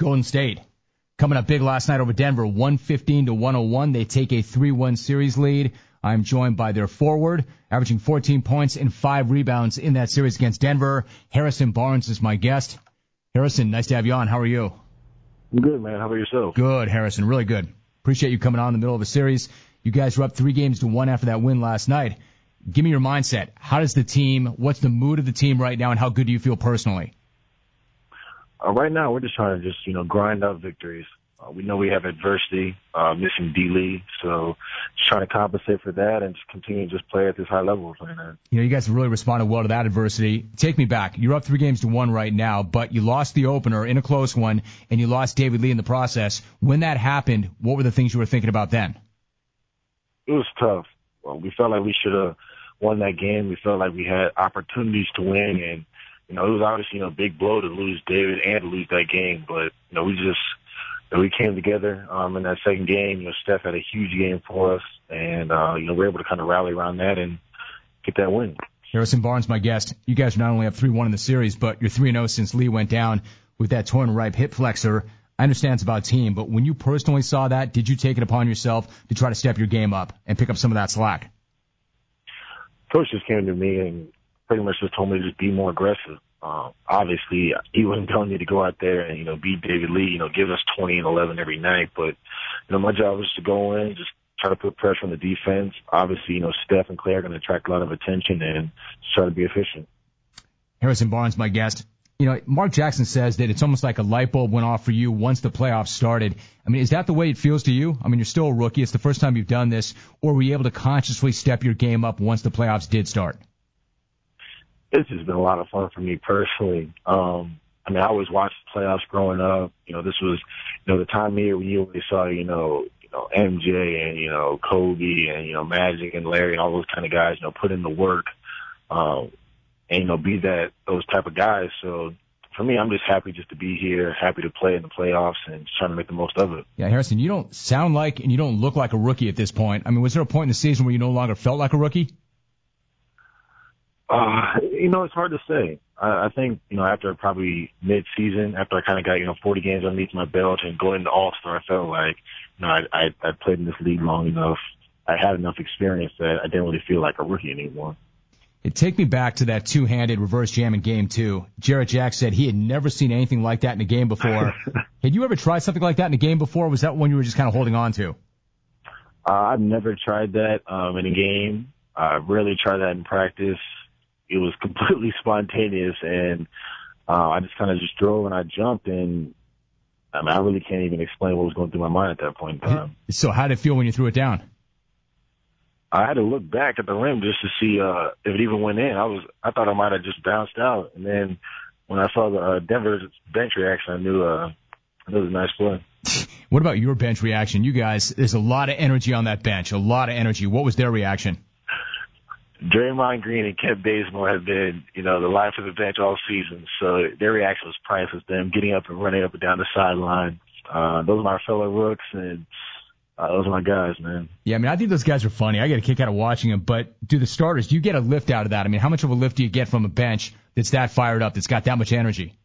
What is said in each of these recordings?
Golden State coming up big last night over Denver, 115 to 101. They take a 3-1 series lead. I'm joined by their forward, averaging 14 points and five rebounds in that series against Denver. Harrison Barnes is my guest. Harrison, nice to have you on. How are you? I'm good, man. How about yourself? Good, Harrison. Really good. Appreciate you coming on in the middle of a series. You guys were up three games to one after that win last night. Give me your mindset. How does the team, what's the mood of the team right now, and how good do you feel personally? Uh, right now, we're just trying to just, you know, grind out victories. Uh, we know we have adversity, uh, missing D Lee, so just trying to compensate for that and just continue to just play at this high level. You know, you guys have really responded well to that adversity. Take me back. You're up three games to one right now, but you lost the opener in a close one, and you lost David Lee in the process. When that happened, what were the things you were thinking about then? It was tough. Well, we felt like we should have won that game. We felt like we had opportunities to win, and you know, it was obviously you know a big blow to lose David and to lose that game, but you know, we just we came together um, in that second game. You know, Steph had a huge game for us, and uh, you know we were able to kind of rally around that and get that win. Harrison Barnes, my guest. You guys are not only up 3-1 in the series, but you're 3-0 since Lee went down with that torn right hip flexor. I understand it's about team, but when you personally saw that, did you take it upon yourself to try to step your game up and pick up some of that slack? Coach just came to me and pretty much just told me to just be more aggressive. Um, obviously, he wasn't telling me to go out there and, you know, beat David Lee, you know, give us 20 and 11 every night. But, you know, my job was to go in, just try to put pressure on the defense. Obviously, you know, Steph and Clay are going to attract a lot of attention and try to be efficient. Harrison Barnes, my guest. You know, Mark Jackson says that it's almost like a light bulb went off for you once the playoffs started. I mean, is that the way it feels to you? I mean, you're still a rookie. It's the first time you've done this. Or were you able to consciously step your game up once the playoffs did start? It's just been a lot of fun for me personally. Um, I mean, I always watched the playoffs growing up. You know, this was, you know, the time year when you always saw, you know, you know, MJ and, you know, Kobe and, you know, Magic and Larry and all those kind of guys, you know, put in the work, um, and, you know, be that, those type of guys. So for me, I'm just happy just to be here, happy to play in the playoffs and just trying to make the most of it. Yeah, Harrison, you don't sound like and you don't look like a rookie at this point. I mean, was there a point in the season where you no longer felt like a rookie? Uh, you know, it's hard to say. I, I think, you know, after probably mid-season, after I kind of got, you know, 40 games underneath my belt and going to All-Star, I felt like, you know, I, I, I played in this league long enough. I had enough experience that I didn't really feel like a rookie anymore. It take me back to that two-handed reverse jam in game two. Jarrett Jack said he had never seen anything like that in a game before. had you ever tried something like that in a game before? was that one you were just kind of holding on to? Uh, I've never tried that um, in a game. I rarely try that in practice it was completely spontaneous and uh, I just kind of just drove and I jumped and I mean, I really can't even explain what was going through my mind at that point in time. So how did it feel when you threw it down? I had to look back at the rim just to see uh if it even went in. I was I thought I might have just bounced out, and then when I saw the uh, Denver's bench reaction, I knew uh it was a nice play. what about your bench reaction? You guys, there's a lot of energy on that bench, a lot of energy. What was their reaction? Draymond Green and Kent Bazemore have been, you know, the life of the bench all season. So their reaction was priceless. Them getting up and running up and down the sideline. Uh, those are my fellow rooks and uh, those are my guys, man. Yeah, I mean, I think those guys are funny. I get a kick out of watching them. But do the starters? Do you get a lift out of that? I mean, how much of a lift do you get from a bench that's that fired up, that's got that much energy?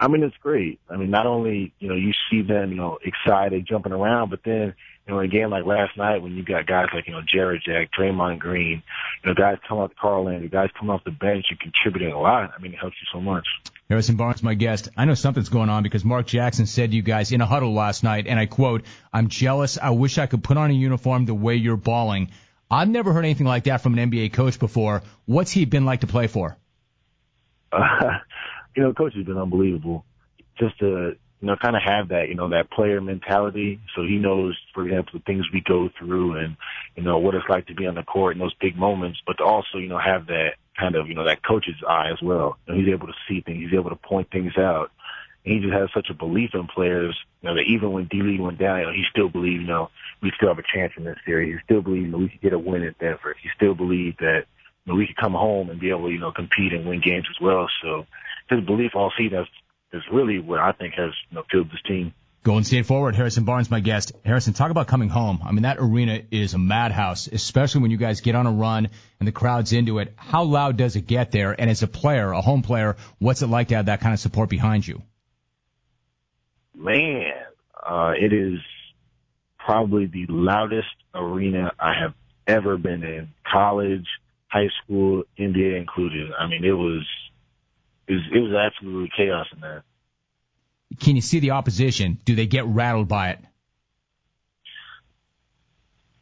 I mean, it's great. I mean, not only, you know, you see them, you know, excited, jumping around, but then, you know, again, like last night when you got guys like, you know, Jarrett Jack, Draymond Green, you know, guys coming off the Landry, guys coming off the bench and contributing a lot. I mean, it helps you so much. Harrison Barnes, my guest. I know something's going on because Mark Jackson said to you guys in a huddle last night, and I quote, I'm jealous. I wish I could put on a uniform the way you're balling. I've never heard anything like that from an NBA coach before. What's he been like to play for? Uh, you know, coach has been unbelievable. Just to, you know, kind of have that, you know, that player mentality. So he knows, for example, the things we go through and, you know, what it's like to be on the court in those big moments, but to also, you know, have that kind of, you know, that coach's eye as well. You know, he's able to see things. He's able to point things out. He just has such a belief in players, you know, that even when D Lee went down, you know, he still believed, you know, we still have a chance in this series. He still believed, you know, we could get a win at Denver. He still believed that, you know, we could come home and be able to, you know, compete and win games as well. So his belief all season is really what I think has you know, fueled this team. Golden State forward, Harrison Barnes, my guest. Harrison, talk about coming home. I mean, that arena is a madhouse, especially when you guys get on a run and the crowd's into it. How loud does it get there? And as a player, a home player, what's it like to have that kind of support behind you? Man, uh, it is probably the loudest arena I have ever been in. College, high school, NBA included. I mean, it was, it was, it was absolutely chaos in there. Can you see the opposition? Do they get rattled by it?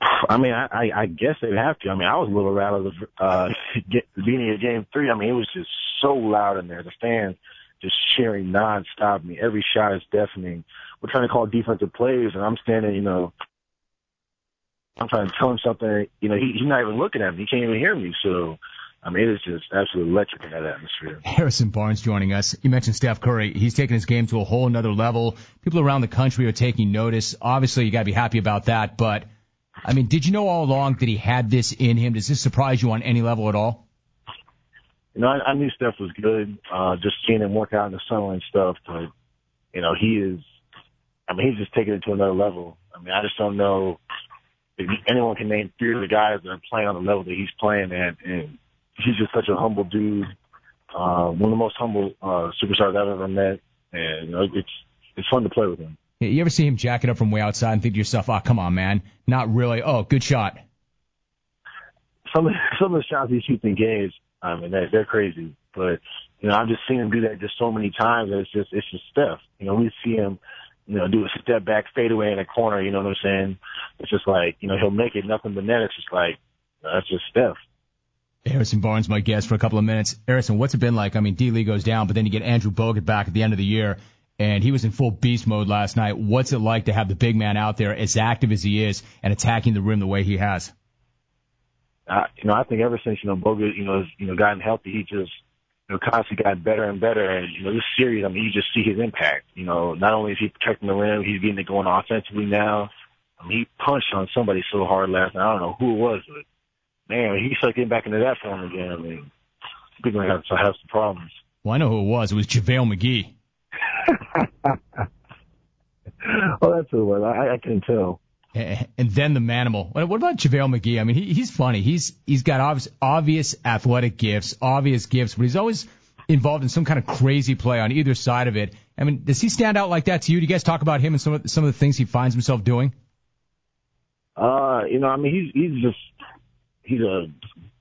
I mean, I, I, I guess they'd have to. I mean, I was a little rattled uh, get, beginning of game three. I mean, it was just so loud in there. The fans just cheering nonstop. I mean, every shot is deafening. We're trying to call defensive plays, and I'm standing, you know, I'm trying to tell him something. You know, he, he's not even looking at me. He can't even hear me. So, I mean, it is just absolutely electric in that atmosphere. Harrison Barnes joining us. You mentioned Steph Curry. He's taking his game to a whole another level. People around the country are taking notice. Obviously, you got to be happy about that. But, I mean, did you know all along that he had this in him? Does this surprise you on any level at all? You know, I, I knew Steph was good. Uh, just seeing him work out in the summer and stuff. But, you know, he is, I mean, he's just taking it to another level. I mean, I just don't know if anyone can name three of the guys that are playing on the level that he's playing at. And he's just such a humble dude. Uh, one of the most humble, uh, superstars I've ever met. And, you know, it's, it's fun to play with him. You ever see him jack it up from way outside and think to yourself, oh, come on, man. Not really. Oh, good shot. Some of, some of the shots he shoots in games, I mean, they're, they're crazy. But, you know, I've just seen him do that just so many times that it's just, it's just Steph. You know, we see him, you know, do a step back fadeaway in a corner, you know what I'm saying? It's just like, you know, he'll make it nothing but net. It's just like, that's just Steph. Harrison Barnes, my guest for a couple of minutes. Harrison, what's it been like? I mean, D Lee goes down, but then you get Andrew Bogut back at the end of the year, and he was in full beast mode last night. What's it like to have the big man out there as active as he is and attacking the rim the way he has? Uh, you know, I think ever since you know Bogut, you know, has, you know, gotten healthy, he just you know constantly got better and better. And you know, this series, I mean, you just see his impact. You know, not only is he protecting the rim, he's getting it going offensively now. I mean, he punched on somebody so hard last night. I don't know who it was, but man, he started getting back into that form again. I mean, people have to have some problems. Well, I know who it was. It was JaVale McGee. oh, that's who it was. I, I can tell. And then the manimal. What about JaVale McGee? I mean, he, he's funny. He's he's got obvious, obvious athletic gifts, obvious gifts, but he's always involved in some kind of crazy play on either side of it. I mean, does he stand out like that to you? Do you guys talk about him and some of some of the things he finds himself doing? Uh, you know, I mean, he's he's just he's a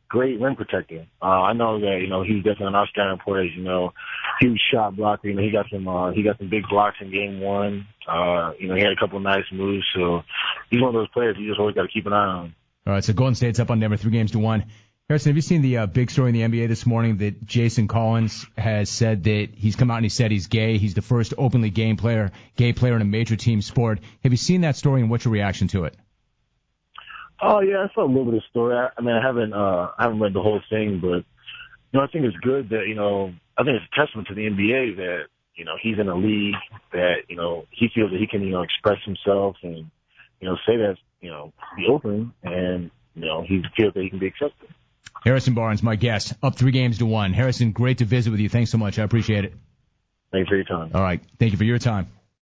great rim protector. Uh, I know that you know he's definitely an outstanding player. You know, huge shot blocker. You know, he got some uh, he got some big blocks in game one. Uh, you know, he had a couple of nice moves. So he's one of those players you just always got to keep an eye on. All right, so Golden State's up on Denver, three games to one. Harrison, have you seen the uh, big story in the NBA this morning that Jason Collins has said that he's come out and he said he's gay. He's the first openly gay player, gay player in a major team sport. Have you seen that story and what's your reaction to it? Oh yeah, I saw a little bit of the story. I, I mean, I haven't uh, I haven't read the whole thing, but you know, I think it's good that you know, I think it's a testament to the NBA that you know he's in a league that you know he feels that he can you know express himself and you know say that you know be open and you know he feels that he can be accepted. Harrison Barnes, my guest, up three games to one. Harrison, great to visit with you. Thanks so much. I appreciate it. Thanks for your time. All right. Thank you for your time.